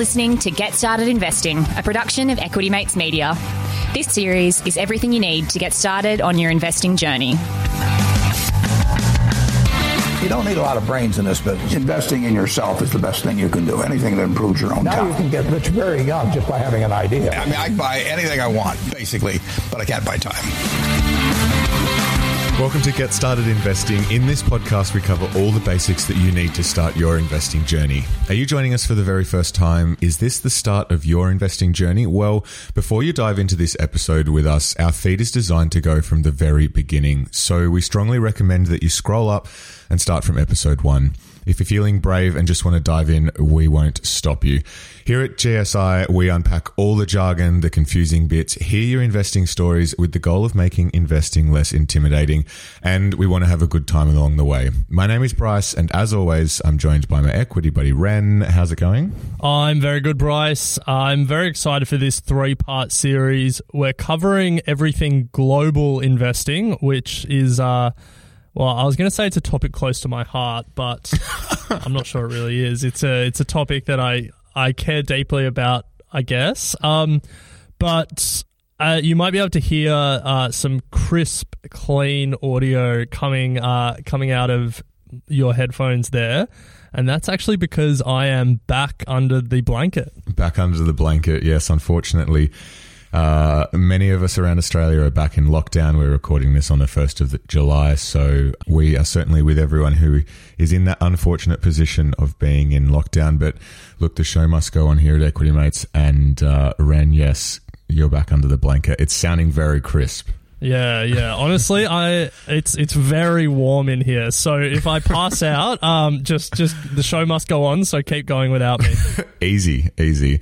listening to Get Started Investing, a production of Equity Mates Media. This series is everything you need to get started on your investing journey. You don't need a lot of brains in this business. Investing in yourself is the best thing you can do. Anything that improves your own Now time. you can get rich very young just by having an idea. I mean, I can buy anything I want, basically, but I can't buy time. Welcome to Get Started Investing. In this podcast, we cover all the basics that you need to start your investing journey. Are you joining us for the very first time? Is this the start of your investing journey? Well, before you dive into this episode with us, our feed is designed to go from the very beginning. So we strongly recommend that you scroll up and start from episode one. If you're feeling brave and just want to dive in, we won't stop you. Here at GSI, we unpack all the jargon, the confusing bits, hear your investing stories with the goal of making investing less intimidating, and we want to have a good time along the way. My name is Bryce, and as always, I'm joined by my equity buddy Ren. How's it going? I'm very good, Bryce. I'm very excited for this three part series. We're covering everything global investing, which is, uh, well, I was going to say it's a topic close to my heart, but I'm not sure it really is. It's a it's a topic that I I care deeply about, I guess. Um, but uh, you might be able to hear uh, some crisp, clean audio coming uh, coming out of your headphones there. And that's actually because I am back under the blanket. Back under the blanket, yes, unfortunately. Uh, many of us around Australia are back in lockdown. We're recording this on the 1st of the July, so we are certainly with everyone who is in that unfortunate position of being in lockdown. But look, the show must go on here at Equity Mates. And uh, Ren, yes, you're back under the blanket. It's sounding very crisp. Yeah, yeah. Honestly, I it's it's very warm in here. So if I pass out, um, just just the show must go on. So keep going without me. easy, easy.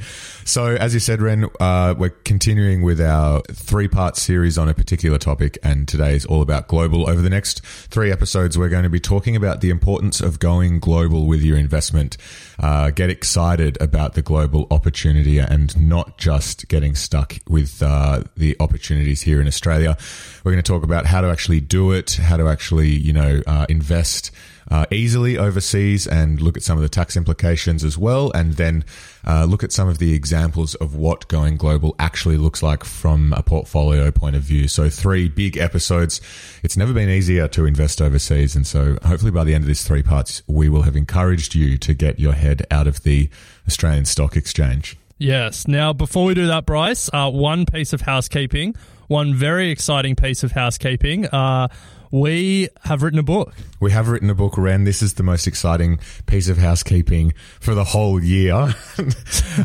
So, as you said, Ren, uh, we're continuing with our three part series on a particular topic, and today is all about global. Over the next three episodes, we're going to be talking about the importance of going global with your investment. Uh, get excited about the global opportunity and not just getting stuck with uh, the opportunities here in Australia. We're going to talk about how to actually do it, how to actually, you know, uh, invest uh, easily overseas and look at some of the tax implications as well, and then uh, look at some of the examples of what going global actually looks like from a portfolio point of view. So, three big episodes. It's never been easier to invest overseas, and so hopefully by the end of this three parts, we will have encouraged you to get your head out of the Australian Stock Exchange. Yes. Now, before we do that, Bryce, uh, one piece of housekeeping, one very exciting piece of housekeeping. Uh, we have written a book. We have written a book, Ren. This is the most exciting piece of housekeeping for the whole year.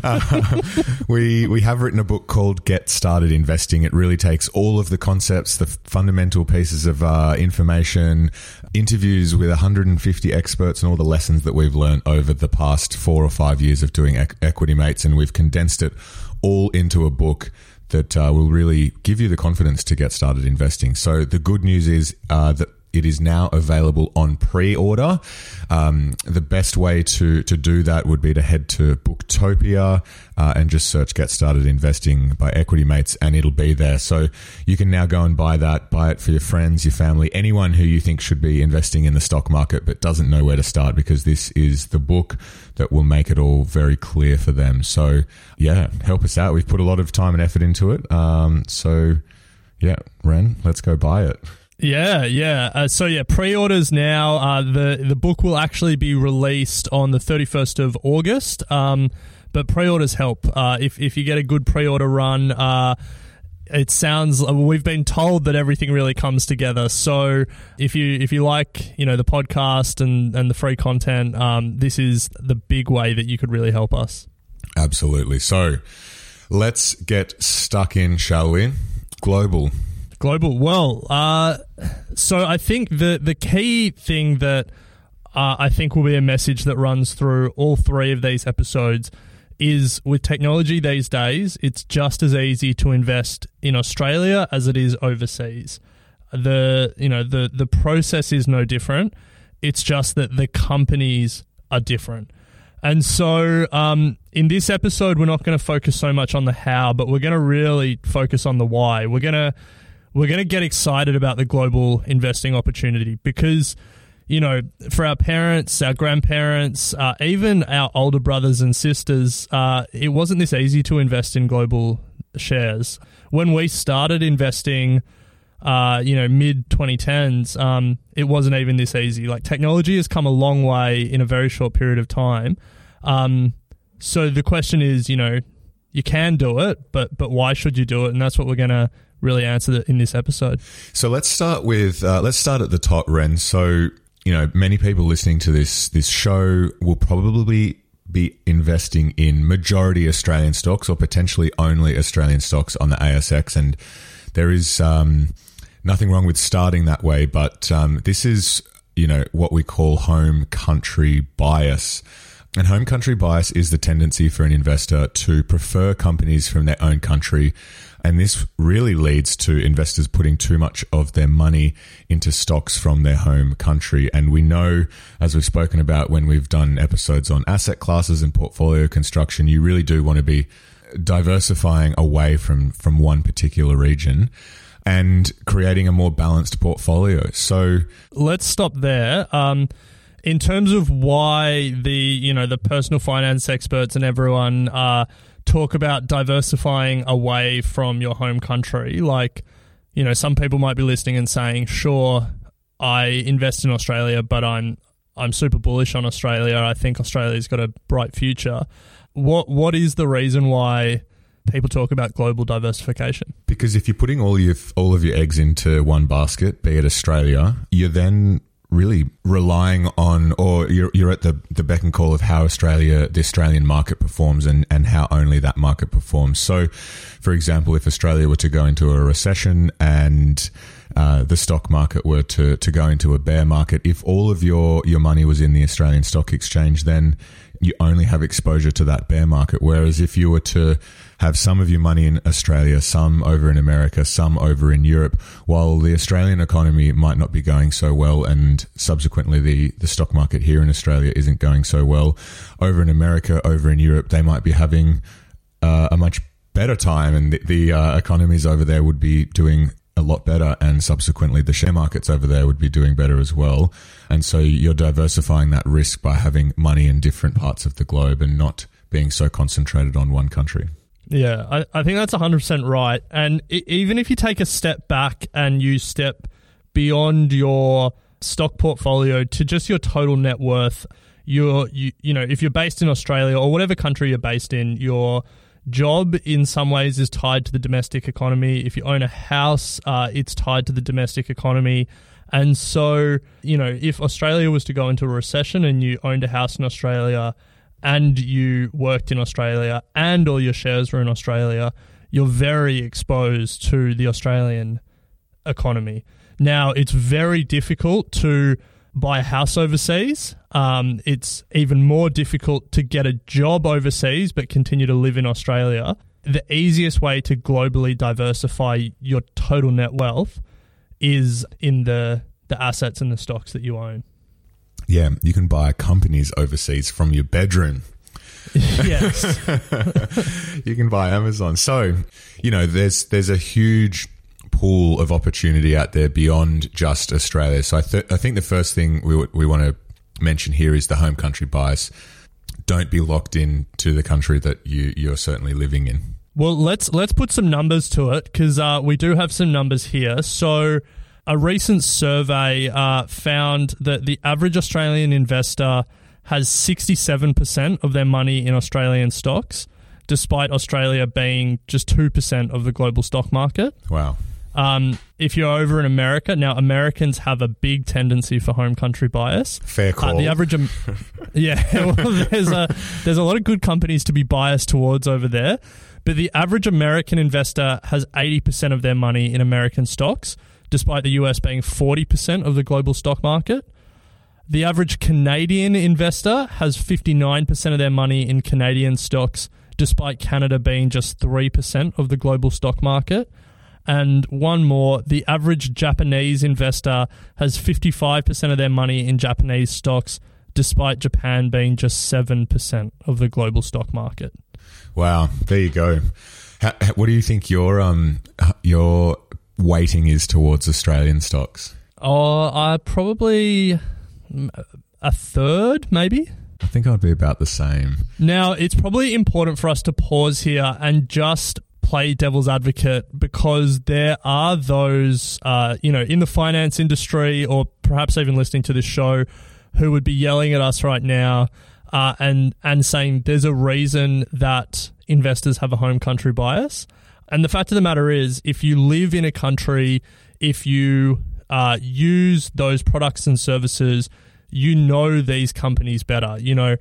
uh, we we have written a book called Get Started Investing. It really takes all of the concepts, the fundamental pieces of uh, information, interviews with 150 experts, and all the lessons that we've learned over the past four or five years of doing equ- Equity Mates, and we've condensed it all into a book that uh, will really give you the confidence to get started investing. So the good news is uh, that it is now available on pre-order. Um, the best way to to do that would be to head to Booktopia uh, and just search "Get Started Investing" by Equity Mates, and it'll be there. So you can now go and buy that, buy it for your friends, your family, anyone who you think should be investing in the stock market but doesn't know where to start, because this is the book that will make it all very clear for them. So yeah, help us out. We've put a lot of time and effort into it. Um, so yeah, Ren, let's go buy it. Yeah, yeah. Uh, so yeah, pre-orders now. Uh, the the book will actually be released on the thirty first of August. Um, but pre-orders help. Uh, if if you get a good pre-order run, uh, it sounds we've been told that everything really comes together. So if you if you like you know the podcast and and the free content, um, this is the big way that you could really help us. Absolutely. So let's get stuck in, shall we? Global. Global. Well, uh, so I think the the key thing that uh, I think will be a message that runs through all three of these episodes is with technology these days, it's just as easy to invest in Australia as it is overseas. The you know the the process is no different. It's just that the companies are different. And so, um, in this episode, we're not going to focus so much on the how, but we're going to really focus on the why. We're going to we're going to get excited about the global investing opportunity because you know, for our parents, our grandparents, uh, even our older brothers and sisters, uh, it wasn't this easy to invest in global shares. When we started investing, uh, you know, mid 2010s, um, it wasn't even this easy. Like technology has come a long way in a very short period of time. Um, so the question is, you know, you can do it, but but why should you do it? And that's what we're to really answer that in this episode. So let's start with uh, let's start at the top, Ren. So you know, many people listening to this this show will probably be investing in majority Australian stocks or potentially only Australian stocks on the ASX, and there is um, nothing wrong with starting that way. But um, this is, you know, what we call home country bias. And home country bias is the tendency for an investor to prefer companies from their own country and this really leads to investors putting too much of their money into stocks from their home country. And we know, as we've spoken about when we've done episodes on asset classes and portfolio construction, you really do want to be diversifying away from, from one particular region and creating a more balanced portfolio. So let's stop there. Um, in terms of why the you know the personal finance experts and everyone are talk about diversifying away from your home country. Like, you know, some people might be listening and saying, "Sure, I invest in Australia, but I'm I'm super bullish on Australia. I think Australia's got a bright future." What what is the reason why people talk about global diversification? Because if you're putting all your all of your eggs into one basket, be it Australia, you're then really relying on, or you're, you're at the, the beck and call of how Australia, the Australian market performs and, and how only that market performs. So, for example, if Australia were to go into a recession and uh, the stock market were to, to go into a bear market, if all of your, your money was in the Australian Stock Exchange, then you only have exposure to that bear market. Whereas if you were to have some of your money in Australia, some over in America, some over in Europe, while the Australian economy might not be going so well and subsequently the, the stock market here in Australia isn't going so well, over in America, over in Europe, they might be having uh, a much better time and the, the uh, economies over there would be doing a lot better and subsequently the share markets over there would be doing better as well. And so you're diversifying that risk by having money in different parts of the globe and not being so concentrated on one country. Yeah, I, I think that's 100% right. And it, even if you take a step back and you step beyond your stock portfolio to just your total net worth, you're, you, you know, if you're based in Australia or whatever country you're based in, your job in some ways is tied to the domestic economy. If you own a house, uh, it's tied to the domestic economy. And so, you know, if Australia was to go into a recession and you owned a house in Australia, and you worked in Australia and all your shares were in Australia, you're very exposed to the Australian economy. Now, it's very difficult to buy a house overseas. Um, it's even more difficult to get a job overseas but continue to live in Australia. The easiest way to globally diversify your total net wealth is in the, the assets and the stocks that you own. Yeah, you can buy companies overseas from your bedroom. yes. you can buy Amazon. So, you know, there's there's a huge pool of opportunity out there beyond just Australia. So I, th- I think the first thing we w- we want to mention here is the home country bias. Don't be locked in to the country that you you're certainly living in. Well, let's let's put some numbers to it because uh, we do have some numbers here. So a recent survey uh, found that the average Australian investor has 67% of their money in Australian stocks. despite Australia being just 2% of the global stock market. Wow. Um, if you're over in America, now Americans have a big tendency for home country bias. Fair Uh, call. the average, Am- yeah, well, there's a there's a lot of good companies to be biased towards over there, but the average American investor has 80% of their money in American stocks, despite the US being 40% of the global stock market. The average Canadian investor has 59% of their money in Canadian stocks, despite Canada being just 3% of the global stock market. And one more, the average Japanese investor has 55% of their money in Japanese stocks, despite Japan being just 7% of the global stock market. Wow, there you go. Ha- what do you think your um your weighting is towards Australian stocks? Oh, I probably mm, a third, maybe. I think I'd be about the same. Now, it's probably important for us to pause here and just play devil's advocate because there are those, uh, you know, in the finance industry or perhaps even listening to this show who would be yelling at us right now uh, and, and saying there's a reason that investors have a home country bias. And the fact of the matter is, if you live in a country, if you uh, use those products and services, you know these companies better. You know,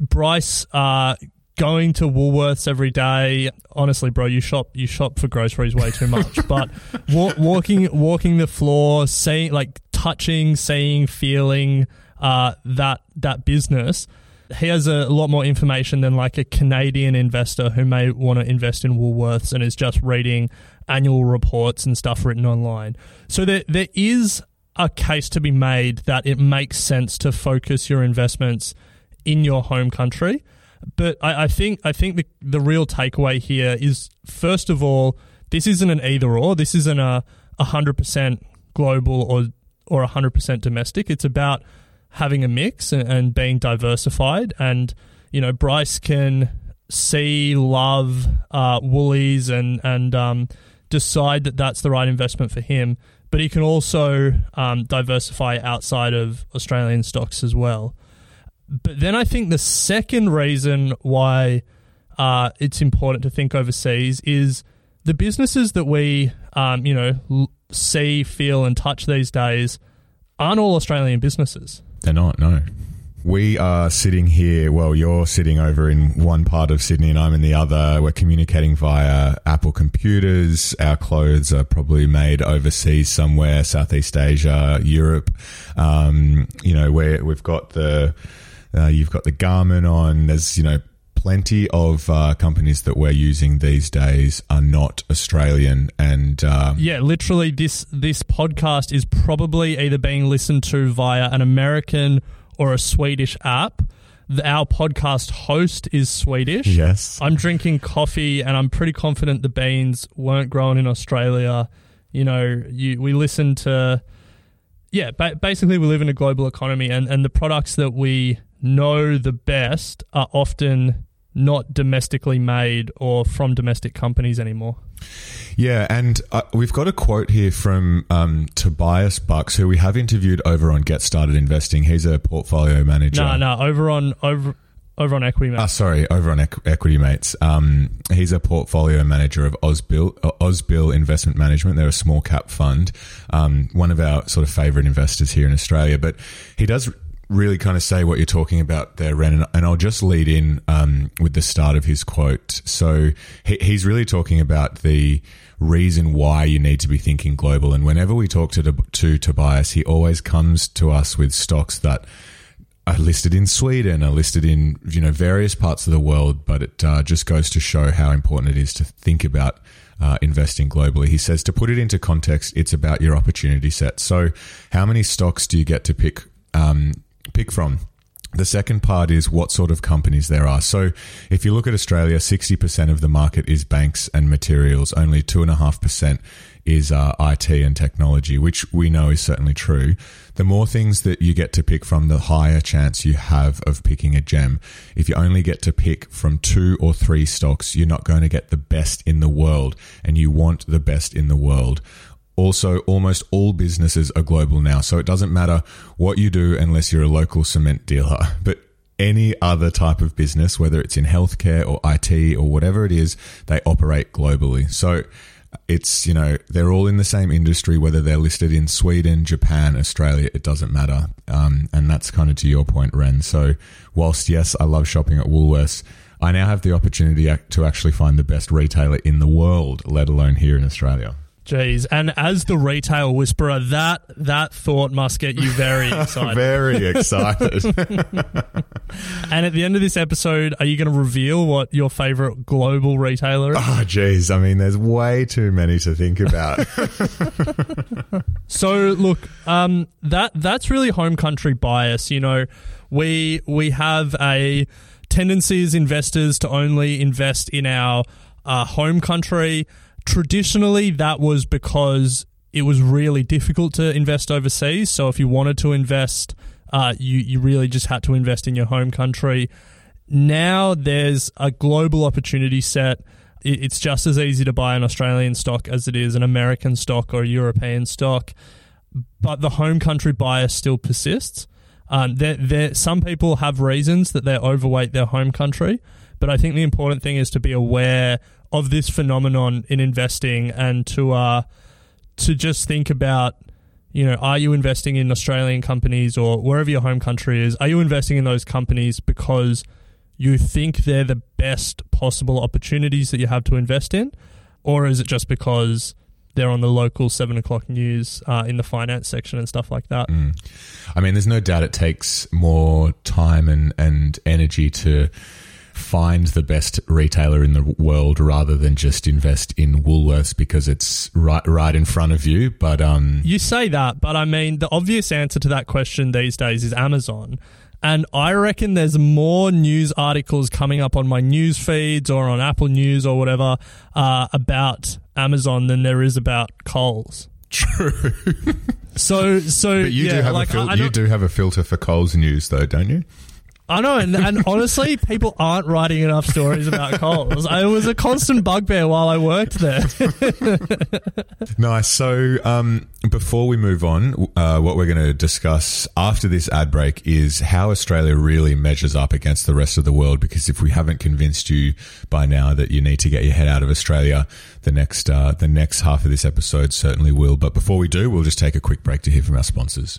Bryce uh, going to Woolworths every day. Honestly, bro, you shop you shop for groceries way too much. but wa- walking walking the floor, seeing like touching, seeing, feeling uh, that that business. He has a lot more information than like a Canadian investor who may want to invest in Woolworths and is just reading annual reports and stuff written online. So there there is a case to be made that it makes sense to focus your investments in your home country. But I, I think I think the the real takeaway here is first of all, this isn't an either or. This isn't a hundred percent global or or hundred percent domestic. It's about having a mix and, and being diversified. And you know, Bryce can see, love uh, Woolies and and um, decide that that's the right investment for him. But he can also um, diversify outside of Australian stocks as well. But then I think the second reason why uh, it's important to think overseas is the businesses that we, um, you know, see, feel, and touch these days aren't all Australian businesses. They're not, no. We are sitting here. Well, you're sitting over in one part of Sydney and I'm in the other. We're communicating via Apple computers. Our clothes are probably made overseas somewhere, Southeast Asia, Europe. Um, you know, where we've got the, uh, you've got the Garmin on. There's, you know, plenty of uh, companies that we're using these days are not Australian. And um, Yeah, literally, this this podcast is probably either being listened to via an American or a Swedish app. The, our podcast host is Swedish. yes, I'm drinking coffee, and I'm pretty confident the beans weren't grown in Australia. You know, you, we listen to, yeah, ba- basically we live in a global economy, and, and the products that we know the best are often not domestically made or from domestic companies anymore. Yeah, and uh, we've got a quote here from um, Tobias Bucks, who we have interviewed over on Get Started Investing. He's a portfolio manager. No, no, over on over over on Equity Mate. Ah, sorry, over on Equ- Equity Mates. Um, he's a portfolio manager of Ausbil, uh, Ausbil Investment Management. They're a small cap fund, um, one of our sort of favorite investors here in Australia. But he does really kind of say what you're talking about there, Ren. And, and I'll just lead in um, with the start of his quote. So he, he's really talking about the reason why you need to be thinking global. And whenever we talk to, to Tobias, he always comes to us with stocks that are listed in Sweden, are listed in you know various parts of the world, but it uh, just goes to show how important it is to think about uh, investing globally. He says to put it into context, it's about your opportunity set. So, how many stocks do you get to pick um, pick from? The second part is what sort of companies there are. So, if you look at Australia, 60% of the market is banks and materials, only 2.5% is uh, IT and technology, which we know is certainly true. The more things that you get to pick from, the higher chance you have of picking a gem. If you only get to pick from two or three stocks, you're not going to get the best in the world, and you want the best in the world. Also, almost all businesses are global now, so it doesn't matter what you do unless you're a local cement dealer. But any other type of business, whether it's in healthcare or IT or whatever it is, they operate globally. So it's, you know, they're all in the same industry, whether they're listed in Sweden, Japan, Australia, it doesn't matter. Um, and that's kind of to your point, Ren. So whilst, yes, I love shopping at Woolworths, I now have the opportunity to actually find the best retailer in the world, let alone here in Australia. Jeez, and as the retail whisperer, that that thought must get you very excited. very excited. and at the end of this episode, are you going to reveal what your favorite global retailer is? Oh, geez, I mean, there's way too many to think about. so, look, um, that that's really home country bias. You know, we we have a tendency as investors to only invest in our uh, home country traditionally that was because it was really difficult to invest overseas. So if you wanted to invest, uh, you you really just had to invest in your home country. Now there's a global opportunity set. It's just as easy to buy an Australian stock as it is an American stock or a European stock, but the home country bias still persists. Um, some people have reasons that they're overweight their home country, but I think the important thing is to be aware of this phenomenon in investing and to uh, to just think about you know are you investing in Australian companies or wherever your home country is are you investing in those companies because you think they're the best possible opportunities that you have to invest in or is it just because they're on the local seven o'clock news uh, in the finance section and stuff like that. Mm. I mean, there's no doubt it takes more time and, and energy to find the best retailer in the world rather than just invest in Woolworths because it's right right in front of you. But um, you say that, but I mean the obvious answer to that question these days is Amazon. And I reckon there's more news articles coming up on my news feeds or on Apple News or whatever uh, about Amazon than there is about Coles. True. so, so but you yeah, do have like, a fil- you do have a filter for Coles news, though, don't you? I know, and, and honestly, people aren't writing enough stories about Coles. It was a constant bugbear while I worked there. nice. So, um, before we move on, uh, what we're going to discuss after this ad break is how Australia really measures up against the rest of the world. Because if we haven't convinced you by now that you need to get your head out of Australia, the next uh, the next half of this episode certainly will. But before we do, we'll just take a quick break to hear from our sponsors.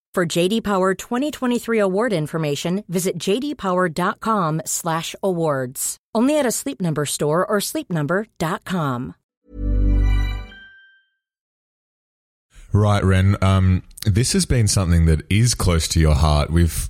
For JD Power 2023 award information, visit jdpower.com/awards. Only at a Sleep Number store or sleepnumber.com. Right, Ren. Um, this has been something that is close to your heart. We've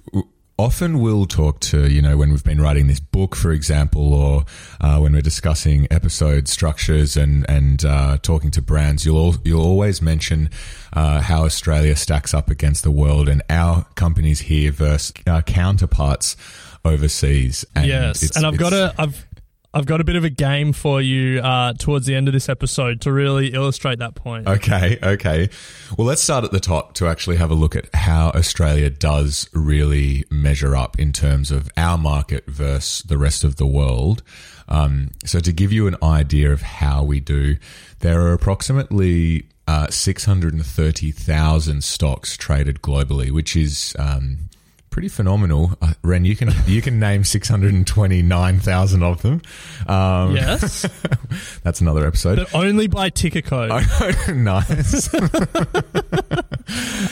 often will talk to, you know, when we've been writing this book, for example, or uh, when we're discussing episode structures and and uh, talking to brands, you'll you'll always mention uh, how Australia stacks up against the world and our companies here versus uh, counterparts overseas. And yes, and I've got a I've I've got a bit of a game for you uh, towards the end of this episode to really illustrate that point. Okay, okay. Well, let's start at the top to actually have a look at how Australia does really measure up in terms of our market versus the rest of the world. Um, so, to give you an idea of how we do, there are approximately uh, 630,000 stocks traded globally, which is um, pretty phenomenal. Uh, Ren, you can you can name six hundred and twenty nine thousand of them. Um, yes, that's another episode, but only by ticker code. nice.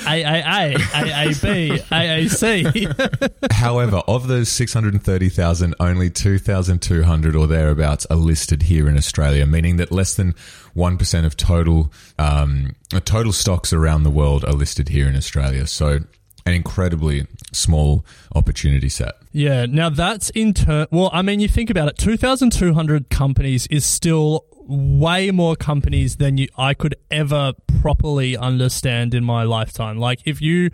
A A A A A B A A C. However, of those six hundred and thirty thousand, only two thousand two hundred or thereabouts are listed here in Australia, meaning that less than one percent of total um, total stocks around the world are listed here in Australia. So an incredibly small opportunity set. Yeah. Now that's in turn. Well, I mean, you think about it. Two thousand two hundred companies is still way more companies than you I could ever properly understand in my lifetime. Like if you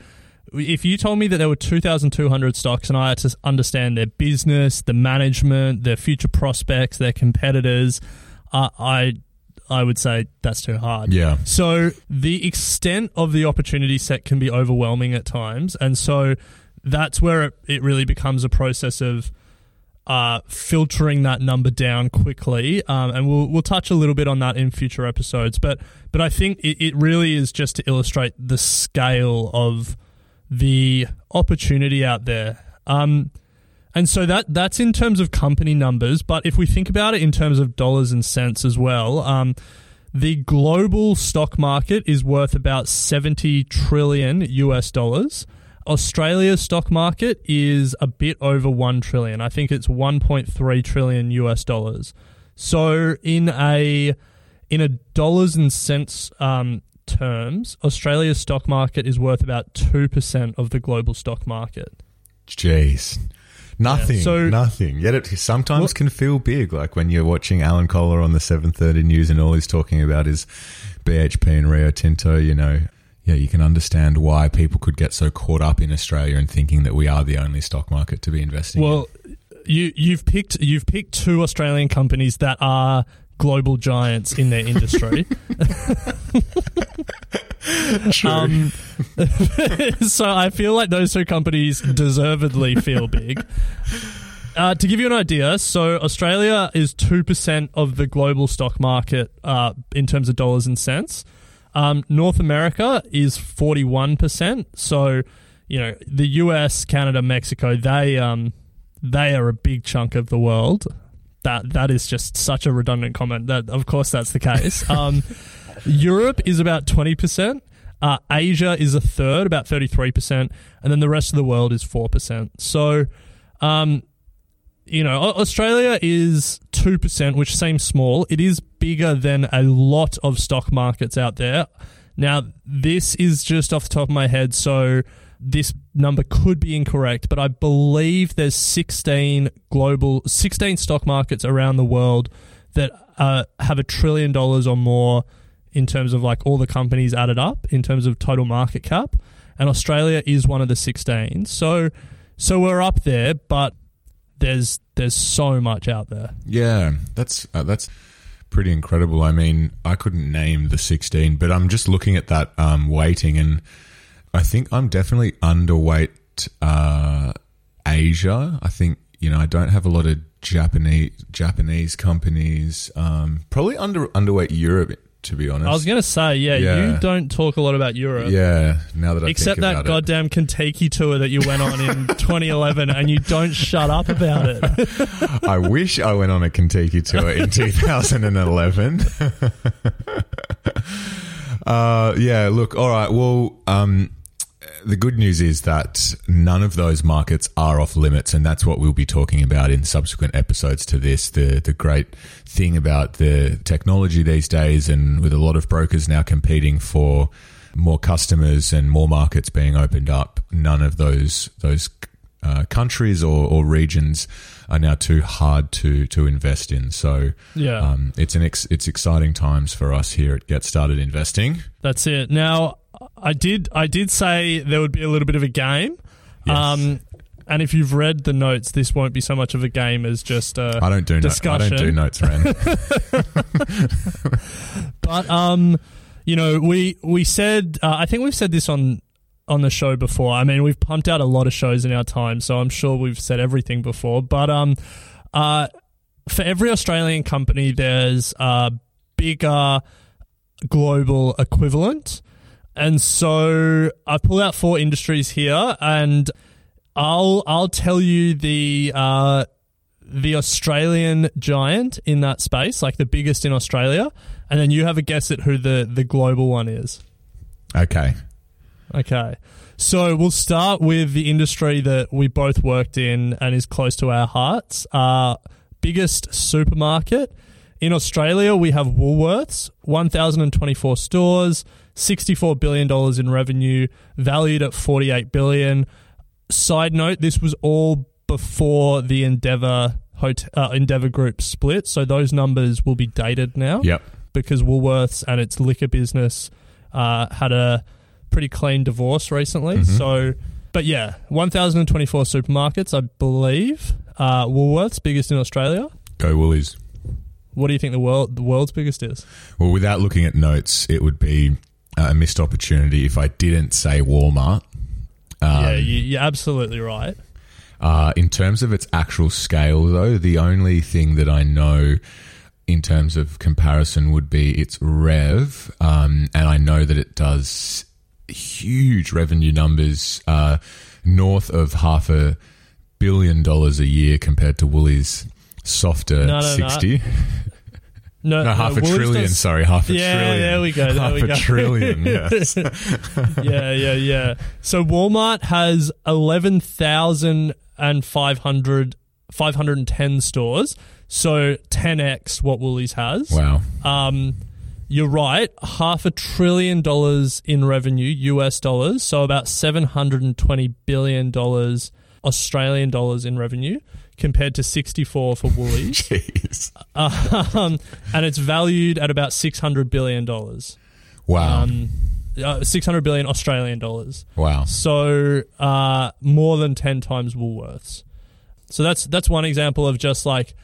if you told me that there were 2,200 stocks and I had to understand their business, the management, their future prospects, their competitors, uh, I I would say that's too hard. Yeah. So the extent of the opportunity set can be overwhelming at times, and so that's where it, it really becomes a process of uh, filtering that number down quickly, um, and we'll we'll touch a little bit on that in future episodes. But but I think it, it really is just to illustrate the scale of the opportunity out there. Um, and so that that's in terms of company numbers. But if we think about it in terms of dollars and cents as well, um, the global stock market is worth about seventy trillion US dollars. Australia's stock market is a bit over one trillion. I think it's one point three trillion US dollars. So in a in a dollars and cents um, terms, Australia's stock market is worth about two percent of the global stock market. Jeez. Nothing, Yeah, so- nothing. Yet it sometimes can feel big, like when you're watching Alan Kohler on the 7:30 news, and all he's talking about is BHP and Rio Tinto. You know, yeah, you can understand why people could get so caught up in Australia and thinking that we are the only stock market to be investing. in. Well, you you've picked you've picked two Australian companies that are global giants in their industry. Um, so I feel like those two companies deservedly feel big. Uh, to give you an idea, so Australia is two percent of the global stock market uh, in terms of dollars and cents. Um, North America is forty-one percent. So, you know, the U.S., Canada, Mexico, they um, they are a big chunk of the world. That that is just such a redundant comment. That of course that's the case. Um, Europe is about twenty percent. Uh, Asia is a third, about thirty three percent, and then the rest of the world is four percent. So, um, you know, Australia is 2%, which seems small. It is bigger than a lot of stock markets out there. Now, this is just off the top of my head, so this number could be incorrect, but I believe there's 16 global, 16 stock markets around the world that uh, have a trillion dollars or more in terms of like all the companies added up in terms of total market cap. And Australia is one of the 16. So, so we're up there, but there's there's so much out there. Yeah, that's uh, that's pretty incredible. I mean, I couldn't name the 16, but I'm just looking at that um, weighting, and I think I'm definitely underweight uh, Asia. I think you know I don't have a lot of Japanese Japanese companies. Um, probably under underweight Europe, to be honest. I was gonna say, yeah, Yeah. you don't talk a lot about Europe. yeah, now that I Except that it. goddamn Contiki tour that you went on in 2011, and you don't shut up about it. I wish I went on a Contiki tour in 2011. uh, yeah, look, all right. Well, um, the good news is that none of those markets are off limits, and that's what we'll be talking about in subsequent episodes to this. The the great thing about the technology these days, and with a lot of brokers now competing for more customers and more markets being opened up, none of those those uh, countries or, or regions are now too hard to to invest in. So Yeah. um, it's an ex- it's exciting times for us here at Get Started Investing. That's it. Now, I did I did say there would be a little bit of a game. Yes. Um, and if you've read the notes, this won't be so much of a game as just a I don't do no- I don't do notes, Ren. But um, you know, we we said uh, I think we've said this on on the show before. I mean, we've pumped out a lot of shows in our time, so I'm sure we've said everything before. But um, uh, for every Australian company, there's a bigger global equivalent, and so I pull out four industries here, and I'll I'll tell you the uh, the Australian giant in that space, like the biggest in Australia, and then you have a guess at who the the global one is. okay. Okay. So we'll start with the industry that we both worked in and is close to our hearts. Uh, biggest supermarket. In Australia, we have Woolworths, 1,024 stores, $64 billion in revenue, valued at 48 billion. Side note, this was all before the Endeavour, hotel, uh, Endeavour Group split, so those numbers will be dated now Yep. because Woolworths and its liquor business uh, had a pretty clean divorce recently. Mm-hmm. So, but yeah, 1,024 supermarkets, I believe. Uh, Woolworths, biggest in Australia. Go Woolies. What do you think the world the world's biggest is? Well, without looking at notes, it would be a missed opportunity if I didn't say Walmart. Um, yeah, you, you're absolutely right. Uh, in terms of its actual scale, though, the only thing that I know in terms of comparison would be its rev, um, and I know that it does huge revenue numbers, uh, north of half a billion dollars a year compared to Woolies softer No, no, no. sixty. No, No, half a Woolies trillion. does- Sorry, half a Yeah, trillion. there we go, there half we a go. trillion. Yes. yeah, yeah, yeah. So Walmart has 11,500 510 stores. So 10x what Woolies has. wow. Um, you're right. Half a trillion dollars in revenue, US dollars. So about $720 billion Australian dollars in revenue compared to 64 for Woolies. Jeez. um, and it's valued at about $600 billion. Wow. Um, uh, 600 billion Australian dollars. wow. So uh, more than 10 times Woolworths. So that's that's one example of just like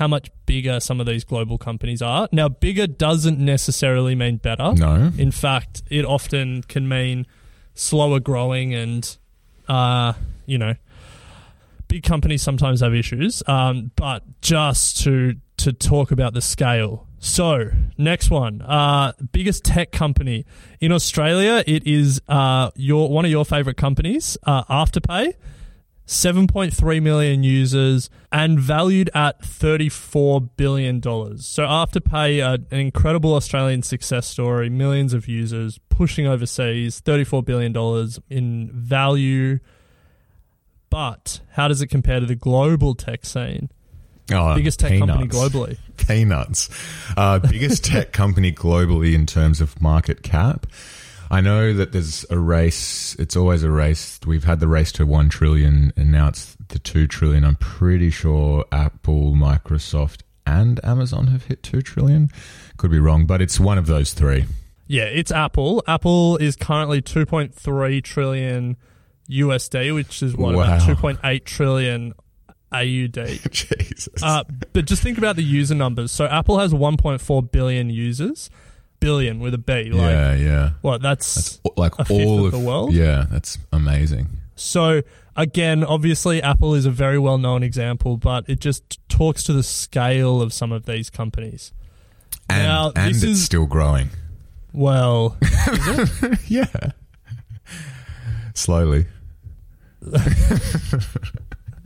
how much bigger some of these global companies are. Now, bigger doesn't necessarily mean better. No. In fact, it often can mean slower growing and, uh, you know, big companies sometimes have issues. Um, but just to to talk about the scale. So next one, uh, biggest tech company in Australia. It is uh, your one of your favorite companies, uh, Afterpay. 7.3 million users and valued at $34 billion. So, Afterpay, uh, an incredible Australian success story, millions of users pushing overseas, $34 billion in value. But how does it compare to the global tech scene? Oh, Biggest tech company globally. Peanuts. Uh, biggest tech company globally in terms of market cap. I know that there's a race. It's always a race. We've had the race to one trillion, and now it's the two trillion. I'm pretty sure Apple, Microsoft, and Amazon have hit two trillion. Could be wrong, but it's one of those three. Yeah, it's Apple. Apple is currently 2.3 trillion USD, which is what, about 2.8 trillion AUD. Jesus. Uh, but just think about the user numbers. So Apple has 1.4 billion users, billion with a B. Like, yeah, yeah. what? That's, That's like a fifth all of the world? Yeah, that's amazing. so. Again, obviously, Apple is a very well-known example, but it just talks to the scale of some of these companies. And Now, and it's is- still growing. Well, Yeah. Slowly.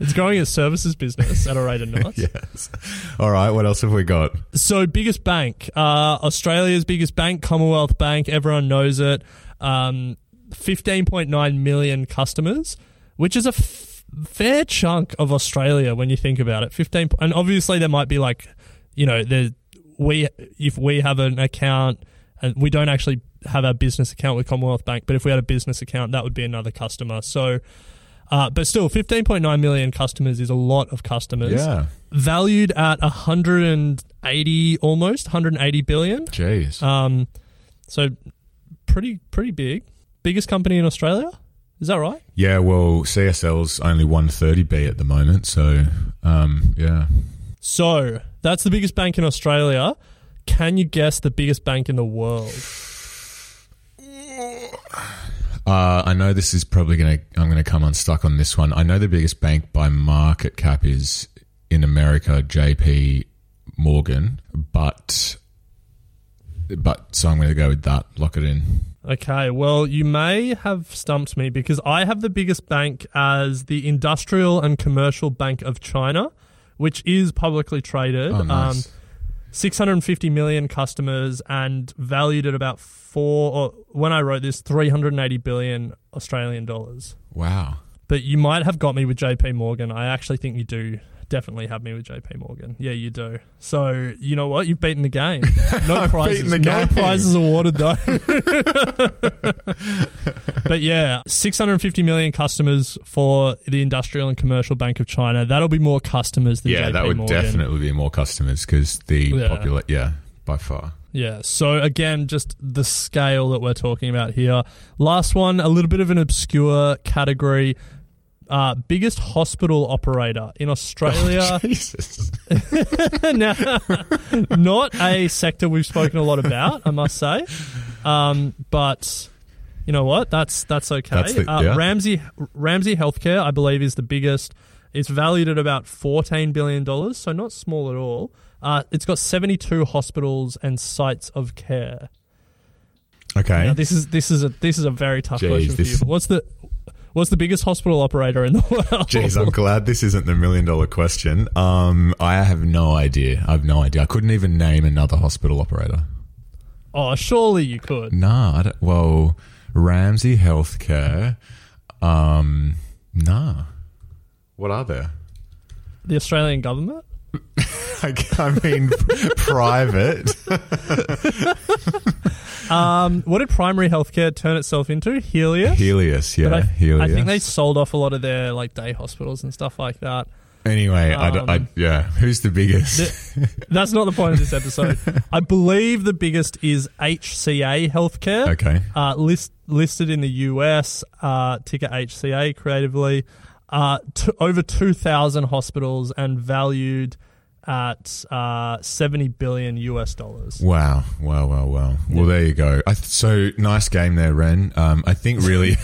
it's growing its services business at a rate of knots. Yes. All right. What else have we got? So, biggest bank, uh, Australia's biggest bank, Commonwealth Bank. Everyone knows it. Um, 15.9 million customers, which is a f- fair chunk of Australia when you think about it. 15, and obviously there might be like, you know, there we if we have an account and we don't actually have our business account with Commonwealth Bank, but if we had a business account, that would be another customer. So. Uh, but still, 15.9 million customers is a lot of customers Yeah. valued at 180 almost 180 billion Jeez. um so pretty pretty big biggest company in australia is that right yeah. Well, CSL's only 130B at the moment. So, um, yeah. so that's the biggest bank in australia can you guess the biggest bank in the world Uh, I know this is probably going to, I'm going to come unstuck on this one. I know the biggest bank by market cap is in America, JP Morgan, but, but, so I'm going to go with that. Lock it in. okay well you may have stumped me because i have the biggest bank as the industrial and commercial bank of china which is publicly traded Oh, nice. um 650 million customers and valued at about four, or when I wrote this, 380 billion Australian dollars. wow. But you might have got me with JP Morgan. I actually think you do definitely have me with JP Morgan. Yeah, you do. So, you know what? You've beaten the game. No prizes. the No prizes awarded, though. but yeah, 650 million customers for the Industrial and Commercial Bank of China. That'll be more customers than Yeah, JP that would Morgan. definitely be more customers because the Yeah. popular, yeah, by far. Yeah. So again, just the scale that we're talking about here. Last one, a little bit of an obscure category. Uh, biggest hospital operator in Australia. Jesus. now, not a sector we've spoken a lot about, I must say. Um, but you know what? That's that's okay. That's the- uh, yeah. Ramsay Ramsay Healthcare, I believe, is the biggest. It's valued at about fourteen billion dollars, so not small at all. Uh, it's got seventy-two hospitals and sites of care. Okay. Now, this is this is a this is a very tough Jeez, question for this- you. What's the what's the biggest hospital operator in the world? Jeez, I'm glad this isn't the million dollar question. Um, I have no idea. I have no idea. I couldn't even name another hospital operator. oh, surely you could. Nah. I don't, well, Ramsay Healthcare. Um, nah. What are there? The Australian government. I, I mean, private. Um, what did primary healthcare turn itself into? Healius. Healius, yeah. I, Healius. I think they sold off a lot of their like day hospitals and stuff like that. Anyway, I, don't- I, Um, yeah. Who's the biggest? That's not the point of this episode. I believe the biggest is HCA Healthcare. Okay. Uh, list, listed in the US, uh, ticker HCA creatively. Uh, t- over 2,000 hospitals and valued at uh, 70 billion US dollars. Wow, wow, wow, wow. Well, there you go. I th- so nice game there, Ren. Um, I think really,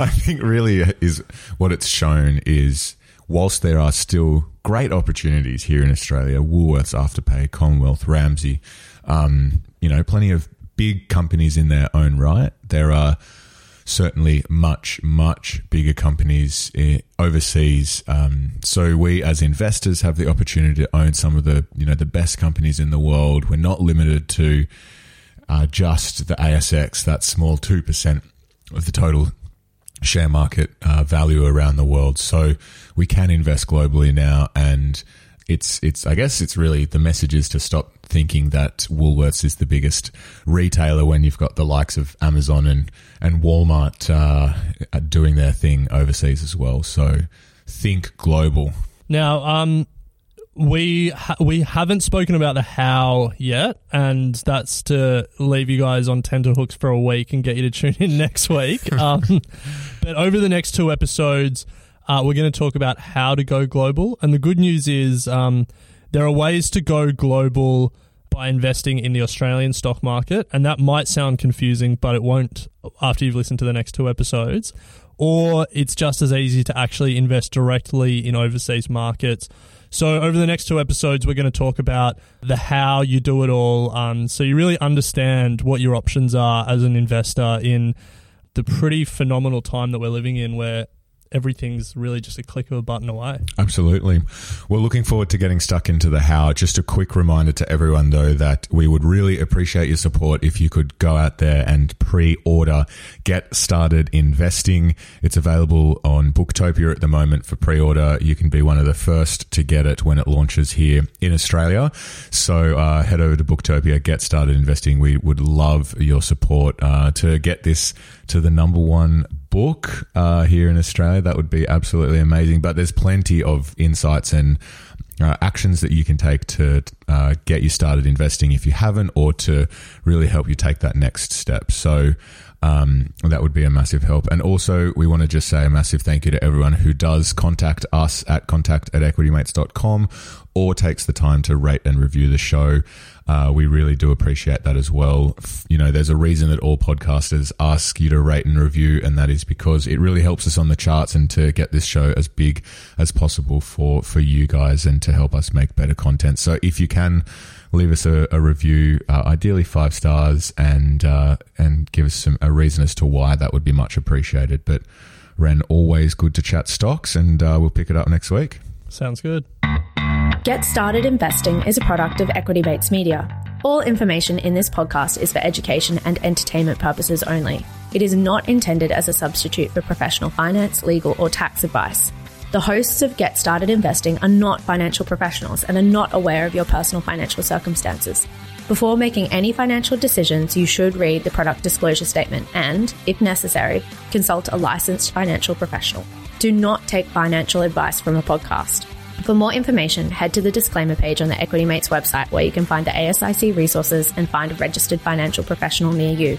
I think really is what it's shown is whilst there are still great opportunities here in Australia, Woolworths, Afterpay, Commonwealth, Ramsay, um, you know, plenty of big companies in their own right. There are certainly much, much bigger companies eh, overseas. Um, so we, as investors, have the opportunity to own some of the, you know, the best companies in the world. We're not limited to uh, just the ASX, that small two percent of the total share market uh, value around the world. So we can invest globally now, and it's it's. I guess it's really the message is to stop thinking that Woolworths is the biggest retailer when you've got the likes of Amazon and and Walmart uh, doing their thing overseas as well. So think global. Now, um, we ha- we haven't spoken about the how yet, and that's to leave you guys on tenterhooks for a week and get you to tune in next week. um, but over the next two episodes, uh, we're going to talk about how to go global. And the good news is, um, there are ways to go global by investing in the Australian stock market, and that might sound confusing, but it won't after you've listened to the next two episodes. Or it's just as easy to actually invest directly in overseas markets. So, over the next two episodes, we're going to talk about the how you do it all. Um, so, you really understand what your options are as an investor in the pretty phenomenal time that we're living in where everything's really just a click of a button away. Absolutely. We're looking forward to getting stuck into the how. Just a quick reminder to everyone, though, that we would really appreciate your support if you could go out there and pre order Get Started Investing. It's available on Booktopia at the moment for pre order. You can be one of the first to get it when it launches here in Australia. So uh, head over to Booktopia, Get Started Investing. We would love your support uh, to get this to the number one book uh, here in Australia. That would be absolutely amazing. But there's plenty of insights and uh, actions that you can take to uh, get you started investing if you haven't, or to really help you take that next step. So. Um, that would be a massive help. And also, we want to just say a massive thank you to everyone who does contact us at contact at equitymates.com or takes the time to rate and review the show. Uh, we really do appreciate that as well. You know, there's a reason that all podcasters ask you to rate and review, and that is because it really helps us on the charts and to get this show as big as possible for, for you guys and to help us make better content. So if you can leave us a, a review, uh, ideally five stars, and uh, and give us some a reason as to why that would be much appreciated. But Ren, always good to chat stocks, and uh, we'll pick it up next week. Sounds good. Get Started Investing is a product of Equity Mates Media. All information in this podcast is for education and entertainment purposes only. It is not intended as a substitute for professional finance, legal, or tax advice. The hosts of Get Started Investing are not financial professionals and are not aware of your personal financial circumstances. Before making any financial decisions, you should read the product disclosure statement and, if necessary, consult a licensed financial professional. Do not take financial advice from a podcast. For more information, head to the disclaimer page on the Equity Mates website where you can find the ASIC resources and find a registered financial professional near you.